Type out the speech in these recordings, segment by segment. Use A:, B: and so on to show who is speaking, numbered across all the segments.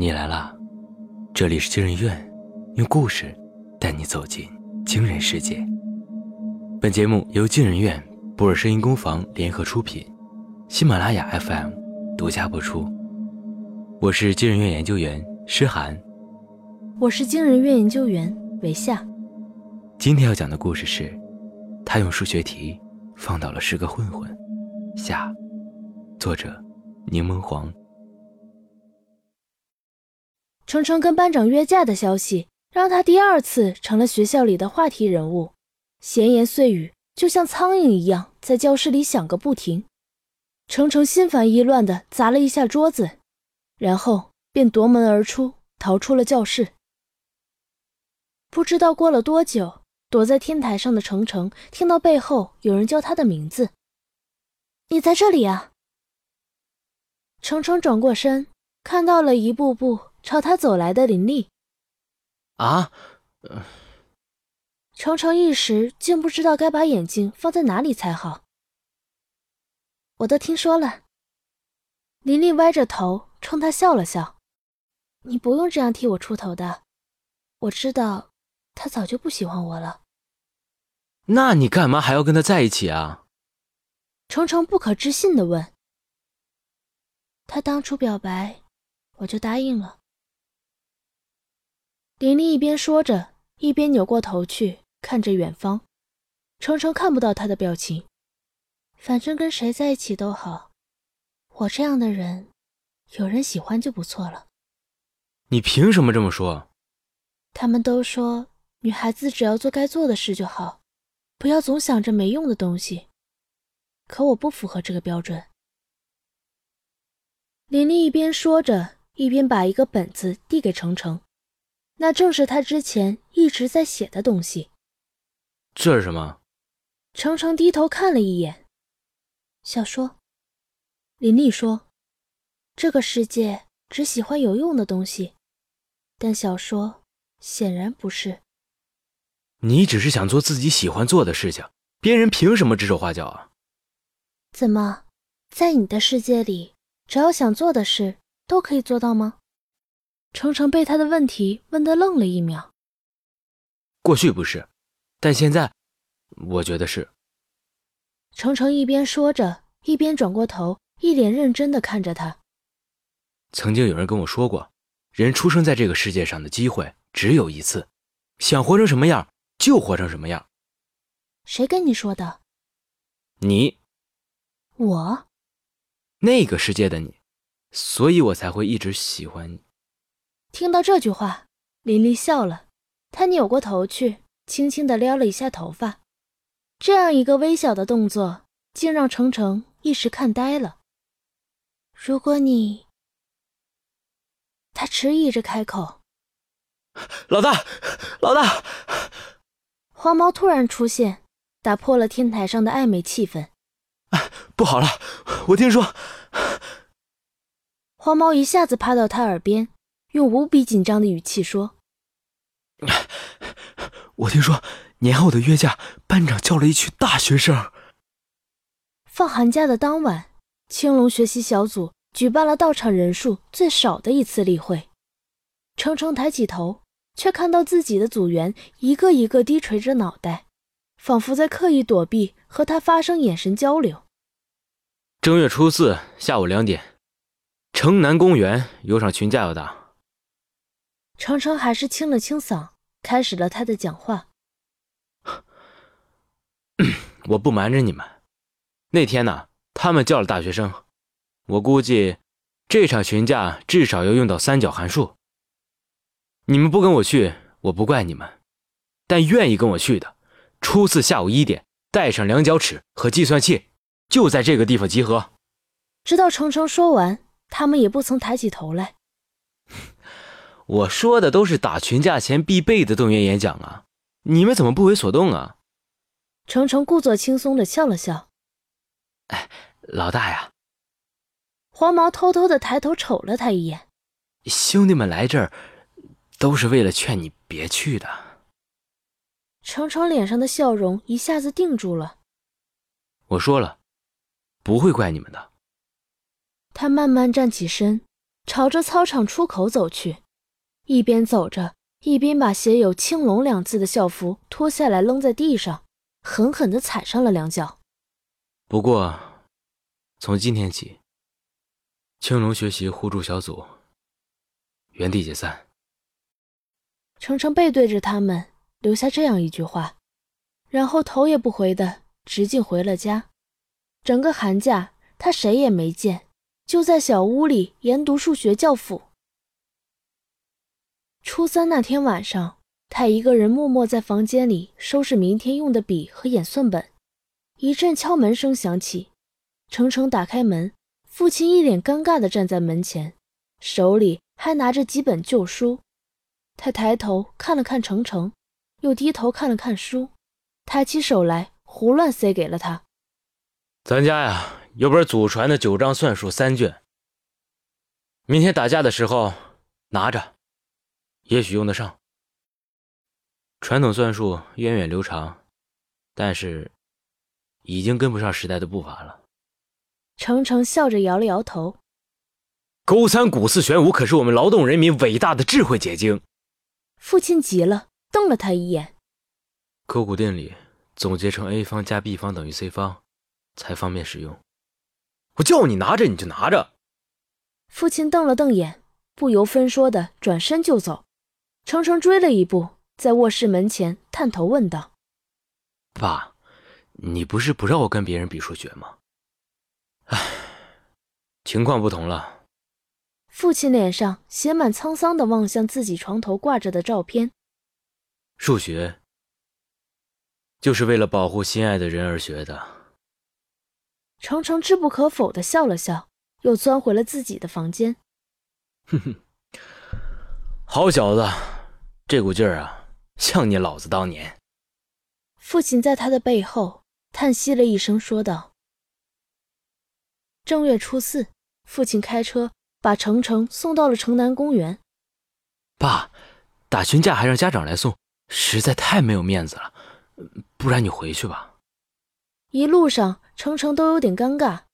A: 你来啦，这里是惊人院，用故事带你走进惊人世界。本节目由惊人院、博尔声音工坊联合出品，喜马拉雅 FM 独家播出。我是惊人院研究员诗涵，
B: 我是惊人院研究员韦夏。
A: 今天要讲的故事是，他用数学题放倒了十个混混。下，作者柠檬黄。
B: 程程跟班长约架的消息，让他第二次成了学校里的话题人物，闲言碎语就像苍蝇一样在教室里响个不停。程程心烦意乱地砸了一下桌子，然后便夺门而出，逃出了教室。不知道过了多久，躲在天台上的程程听到背后有人叫他的名字：“你在这里啊！”程程转过身，看到了一步步。朝他走来的林立，
A: 啊！
B: 程程一时竟不知道该把眼睛放在哪里才好。我都听说了。林立歪着头冲他笑了笑：“你不用这样替我出头的，我知道他早就不喜欢我了。”
A: 那你干嘛还要跟他在一起啊？
B: 程程不可置信的问。他当初表白，我就答应了。林丽一边说着，一边扭过头去看着远方。程程看不到他的表情。反正跟谁在一起都好，我这样的人，有人喜欢就不错了。
A: 你凭什么这么说？
B: 他们都说女孩子只要做该做的事就好，不要总想着没用的东西。可我不符合这个标准。林丽一边说着，一边把一个本子递给程程。那正是他之前一直在写的东西。
A: 这是什么？
B: 程程低头看了一眼，小说。林丽说：“这个世界只喜欢有用的东西，但小说显然不是。”
A: 你只是想做自己喜欢做的事情，别人凭什么指手画脚啊？
B: 怎么，在你的世界里，只要想做的事都可以做到吗？程程被他的问题问得愣了一秒。
A: 过去不是，但现在，我觉得是。
B: 程程一边说着，一边转过头，一脸认真的看着他。
A: 曾经有人跟我说过，人出生在这个世界上的机会只有一次，想活成什么样就活成什么样。
B: 谁跟你说的？
A: 你。
B: 我。
A: 那个世界的你，所以我才会一直喜欢你。
B: 听到这句话，林丽笑了。她扭过头去，轻轻地撩了一下头发。这样一个微小的动作，竟让程程一时看呆了。如果你……他迟疑着开口：“
A: 老大，老大！”
B: 黄毛突然出现，打破了天台上的暧昧气氛。
A: 不好了，我听说……
B: 黄毛一下子趴到他耳边。用无比紧张的语气说：“
A: 我听说年后的约架，班长叫了一群大学生。
B: 放寒假的当晚，青龙学习小组举办了到场人数最少的一次例会。程程抬起头，却看到自己的组员一个一个低垂着脑袋，仿佛在刻意躲避和他发生眼神交流。
A: 正月初四下午两点，城南公园有场群架要打。”
B: 程程还是清了清嗓，开始了他的讲话。
A: 我不瞒着你们，那天呢，他们叫了大学生，我估计这场群架至少要用到三角函数。你们不跟我去，我不怪你们，但愿意跟我去的，初四下午一点，带上量角尺和计算器，就在这个地方集合。
B: 直到程程说完，他们也不曾抬起头来。
A: 我说的都是打群架前必备的动员演讲啊！你们怎么不为所动啊？
B: 程程故作轻松的笑了笑。
A: 哎，老大呀！
B: 黄毛偷偷的抬头瞅了他一眼。
A: 兄弟们来这儿，都是为了劝你别去的。
B: 程程脸上的笑容一下子定住了。
A: 我说了，不会怪你们的。
B: 他慢慢站起身，朝着操场出口走去，一边走着，一边把写有“青龙”两字的校服脱下来扔在地上，狠狠地踩上了两脚。
A: 不过，从今天起，青龙学习互助小组原地解散。
B: 程程背对着他们，留下这样一句话，然后头也不回的直径回了家。整个寒假，他谁也没见。就在小屋里研读数学教辅。初三那天晚上，他一个人默默在房间里收拾明天用的笔和演算本。一阵敲门声响起，程程打开门，父亲一脸尴尬地站在门前，手里还拿着几本旧书。他抬头看了看程程，又低头看了看书，抬起手来胡乱塞给了他。
A: 咱家呀。有本祖传的九章算术三卷，明天打架的时候拿着，也许用得上。传统算术源远流长，但是已经跟不上时代的步伐了。
B: 程程笑着摇了摇头。
A: 勾三股四玄武可是我们劳动人民伟大的智慧结晶。
B: 父亲急了，瞪了他一眼。
A: 勾股定理总结成 a 方加 b 方等于 c 方，才方便使用。我叫你拿着，你就拿着。
B: 父亲瞪了瞪眼，不由分说的转身就走。程程追了一步，在卧室门前探头问道：“
A: 爸，你不是不让我跟别人比数学吗？”唉，情况不同了。
B: 父亲脸上写满沧桑的望向自己床头挂着的照片。
A: 数学就是为了保护心爱的人而学的。
B: 程程知不可否的笑了笑，又钻回了自己的房间。
A: 哼哼，好小子，这股劲儿啊，像你老子当年。
B: 父亲在他的背后叹息了一声，说道：“正月初四，父亲开车把程程送到了城南公园。
A: 爸，打群架还让家长来送，实在太没有面子了。不然你回去吧。”
B: 一路上。程程都有点尴尬。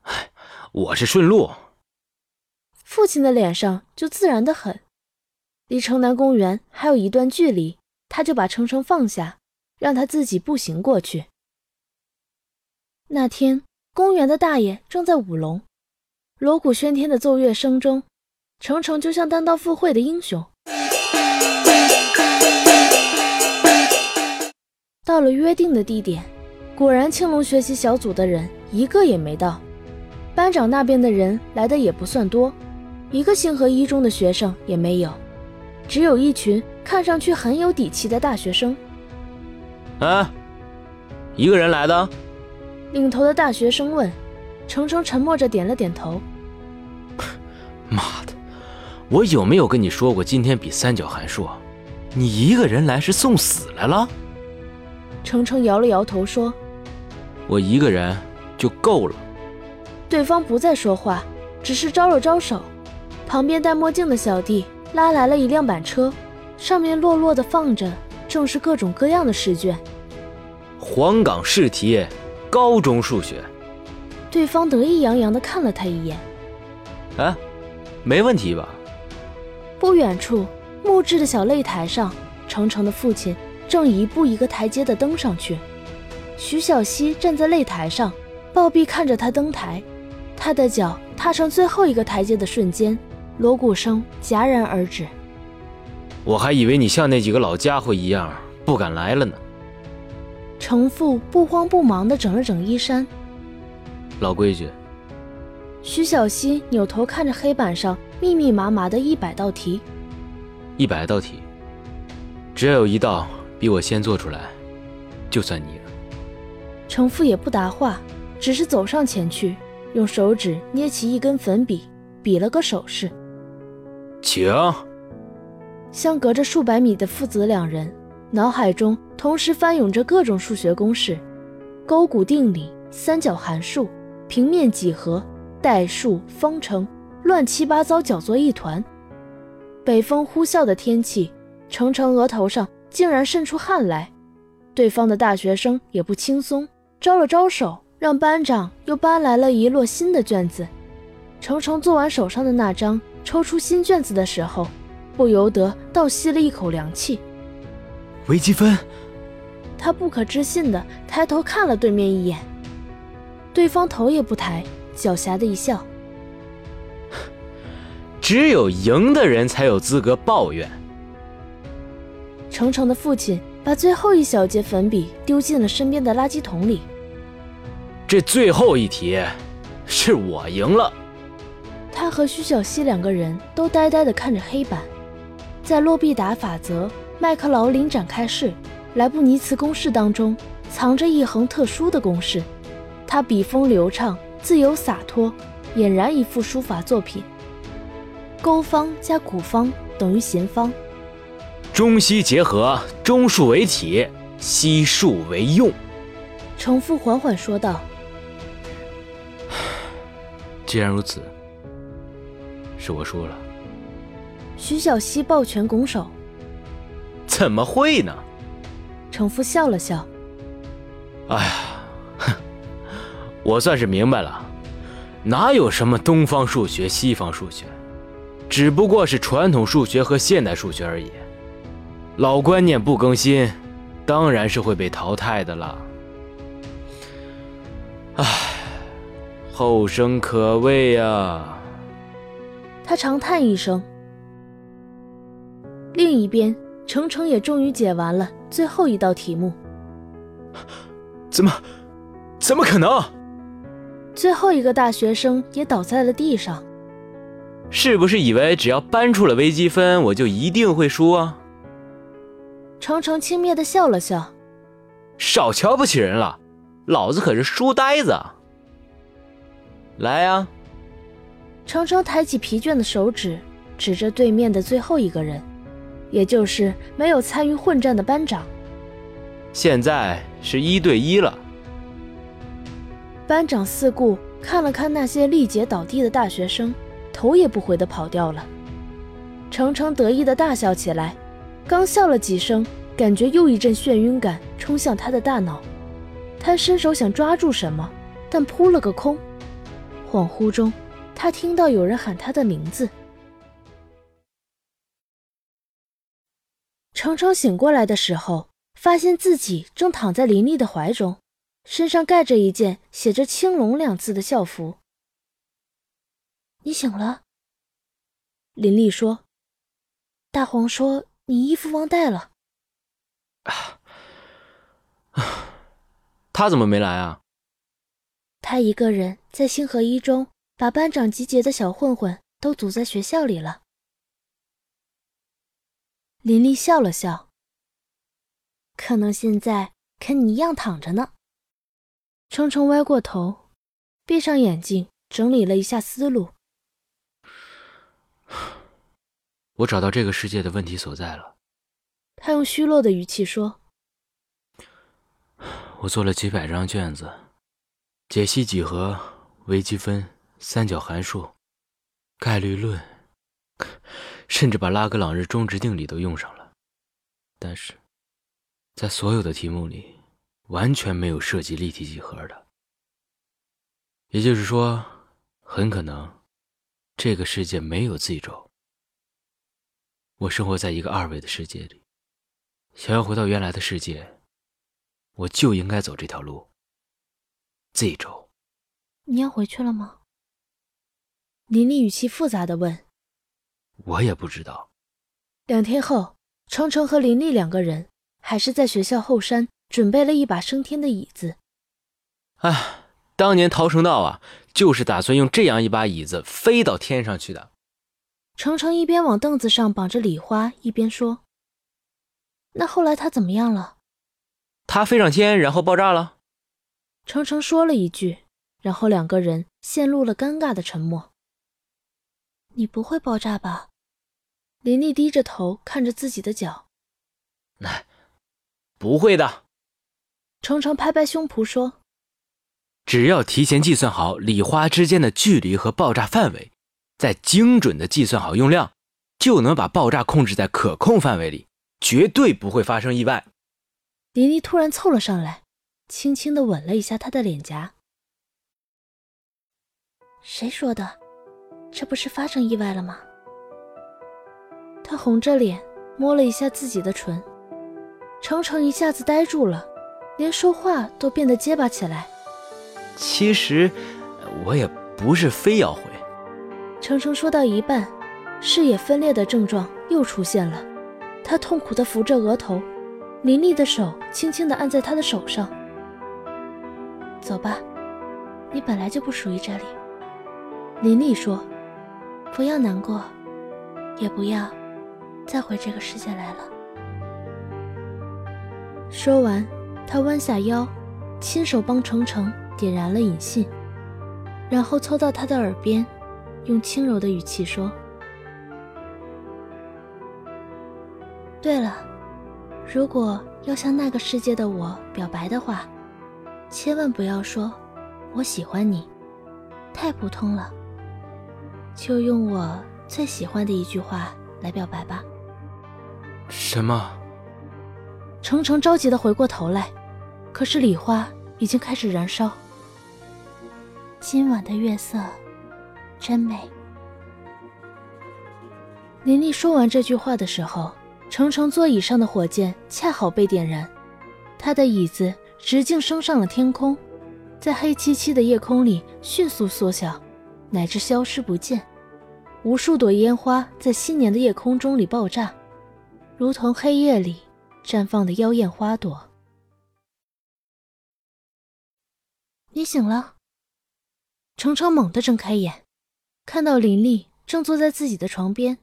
A: 哎，我是顺路。
B: 父亲的脸上就自然的很。离城南公园还有一段距离，他就把程程放下，让他自己步行过去。那天，公园的大爷正在舞龙，锣鼓喧天的奏乐声中，程程就像单刀赴会的英雄。到了约定的地点。果然，青龙学习小组的人一个也没到，班长那边的人来的也不算多，一个星河一中的学生也没有，只有一群看上去很有底气的大学生。
A: 啊，一个人来的？
B: 领头的大学生问。程程沉默着点了点头。
A: 妈的，我有没有跟你说过今天比三角函数？你一个人来是送死来了？
B: 程程摇了摇头说。
A: 我一个人就够了。
B: 对方不再说话，只是招了招手。旁边戴墨镜的小弟拉来了一辆板车，上面落落的放着，正是各种各样的试卷。
A: 黄冈试题，高中数学。
B: 对方得意洋洋地看了他一眼。
A: 哎，没问题吧？
B: 不远处木质的小擂台上，程程的父亲正一步一个台阶地登上去。徐小溪站在擂台上，暴毙看着他登台。他的脚踏上最后一个台阶的瞬间，锣鼓声戛然而止。
A: 我还以为你像那几个老家伙一样不敢来了呢。
B: 程父不慌不忙地整了整衣衫。
A: 老规矩。
B: 徐小溪扭头看着黑板上密密麻麻的一百道题。
A: 一百道题，只要有一道比我先做出来，就算你赢。
B: 程父也不答话，只是走上前去，用手指捏起一根粉笔，比了个手势，
A: 请。
B: 相隔着数百米的父子两人，脑海中同时翻涌着各种数学公式：勾股定理、三角函数、平面几何、代数、方程，乱七八糟搅作一团。北风呼啸的天气，程程额头上竟然渗出汗来。对方的大学生也不轻松。招了招手，让班长又搬来了一摞新的卷子。程程做完手上的那张，抽出新卷子的时候，不由得倒吸了一口凉气。
A: 微积分，
B: 他不可置信的抬头看了对面一眼，对方头也不抬，狡黠的一笑。
A: 只有赢的人才有资格抱怨。
B: 程程的父亲把最后一小节粉笔丢进了身边的垃圾桶里。
A: 这最后一题，是我赢了。
B: 他和徐小溪两个人都呆呆地看着黑板，在洛必达法则、麦克劳林展开式、莱布尼茨公式当中，藏着一横特殊的公式。他笔锋流畅，自由洒脱，俨然一幅书法作品。勾方加股方等于弦方，
A: 中西结合，中数为体，西数为用。
B: 程父缓缓说道。
A: 既然如此，是我输了。
B: 徐小溪抱拳拱手。
A: 怎么会呢？
B: 程父笑了笑。
A: 哎呀，哼，我算是明白了，哪有什么东方数学、西方数学，只不过是传统数学和现代数学而已。老观念不更新，当然是会被淘汰的了。唉。后生可畏呀！
B: 他长叹一声。另一边，程程也终于解完了最后一道题目。
A: 怎么，怎么可能？
B: 最后一个大学生也倒在了地上。
A: 是不是以为只要搬出了微积分，我就一定会输啊？
B: 程程轻蔑的笑了笑。
A: 少瞧不起人了，老子可是书呆子。来呀！
B: 程程抬起疲倦的手指，指着对面的最后一个人，也就是没有参与混战的班长。
A: 现在是一对一了。
B: 班长四顾看了看那些力竭倒地的大学生，头也不回的跑掉了。程程得意的大笑起来，刚笑了几声，感觉又一阵眩晕感冲向他的大脑，他伸手想抓住什么，但扑了个空。恍惚中，他听到有人喊他的名字。程程醒过来的时候，发现自己正躺在林丽的怀中，身上盖着一件写着“青龙”两字的校服。你醒了，林丽说。大黄说你衣服忘带了。
A: 啊，他怎么没来啊？
B: 他一个人在星河一中，把班长集结的小混混都堵在学校里了。林丽笑了笑，可能现在跟你一样躺着呢。程程歪过头，闭上眼睛，整理了一下思路。
A: 我找到这个世界的问题所在了。
B: 他用虚弱的语气说：“
A: 我做了几百张卷子。”解析几何、微积分、三角函数、概率论，甚至把拉格朗日中值定理都用上了，但是，在所有的题目里，完全没有涉及立体几何的。也就是说，很可能，这个世界没有 z 轴。我生活在一个二维的世界里，想要回到原来的世界，我就应该走这条路。z 轴，
B: 你要回去了吗？林丽语气复杂的问。
A: 我也不知道。
B: 两天后，程程和林丽两个人还是在学校后山准备了一把升天的椅子。
A: 哎，当年陶成道啊，就是打算用这样一把椅子飞到天上去的。
B: 程程一边往凳子上绑着礼花，一边说：“那后来他怎么样了？”
A: 他飞上天，然后爆炸了。
B: 程程说了一句，然后两个人陷入了尴尬的沉默。你不会爆炸吧？林丽低着头看着自己的脚。
A: 那不会的。
B: 程程拍拍胸脯说：“
A: 只要提前计算好礼花之间的距离和爆炸范围，再精准的计算好用量，就能把爆炸控制在可控范围里，绝对不会发生意外。”
B: 林丽突然凑了上来。轻轻的吻了一下他的脸颊。谁说的？这不是发生意外了吗？他红着脸摸了一下自己的唇，程程一下子呆住了，连说话都变得结巴起来。
A: 其实我也不是非要回。
B: 程程说到一半，视野分裂的症状又出现了，他痛苦地扶着额头，林丽的手轻轻地按在他的手上。走吧，你本来就不属于这里。林丽说：“不要难过，也不要再回这个世界来了。”说完，他弯下腰，亲手帮程程点燃了引信，然后凑到他的耳边，用轻柔的语气说：“对了，如果要向那个世界的我表白的话，千万不要说‘我喜欢你’，太普通了。”就用我最喜欢的一句话来表白吧。
A: 什么？
B: 程程着急的回过头来，可是礼花已经开始燃烧。今晚的月色真美。林丽说完这句话的时候，程程座椅上的火箭恰好被点燃，他的椅子直径升上了天空，在黑漆漆的夜空里迅速缩小。乃至消失不见，无数朵烟花在新年的夜空中里爆炸，如同黑夜里绽放的妖艳花朵。你醒了，程程猛地睁开眼，看到林丽正坐在自己的床边。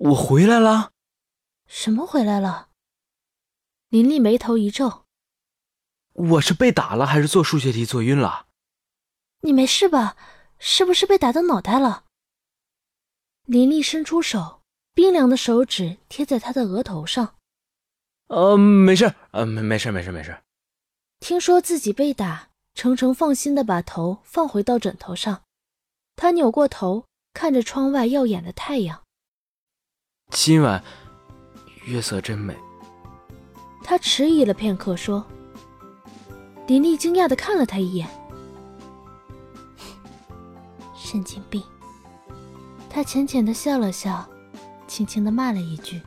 A: 我回来了？
B: 什么回来了？林丽眉头一皱。
A: 我是被打了，还是做数学题做晕了？
B: 你没事吧？是不是被打到脑袋了？林丽伸出手，冰凉的手指贴在他的额头上。
A: 呃，没事，呃，没没事，没事，没事。
B: 听说自己被打，程程放心的把头放回到枕头上。他扭过头，看着窗外耀眼的太阳。
A: 今晚月色真美。
B: 他迟疑了片刻，说。林丽惊讶的看了他一眼。神经病！他浅浅的笑了笑，轻轻的骂了一句。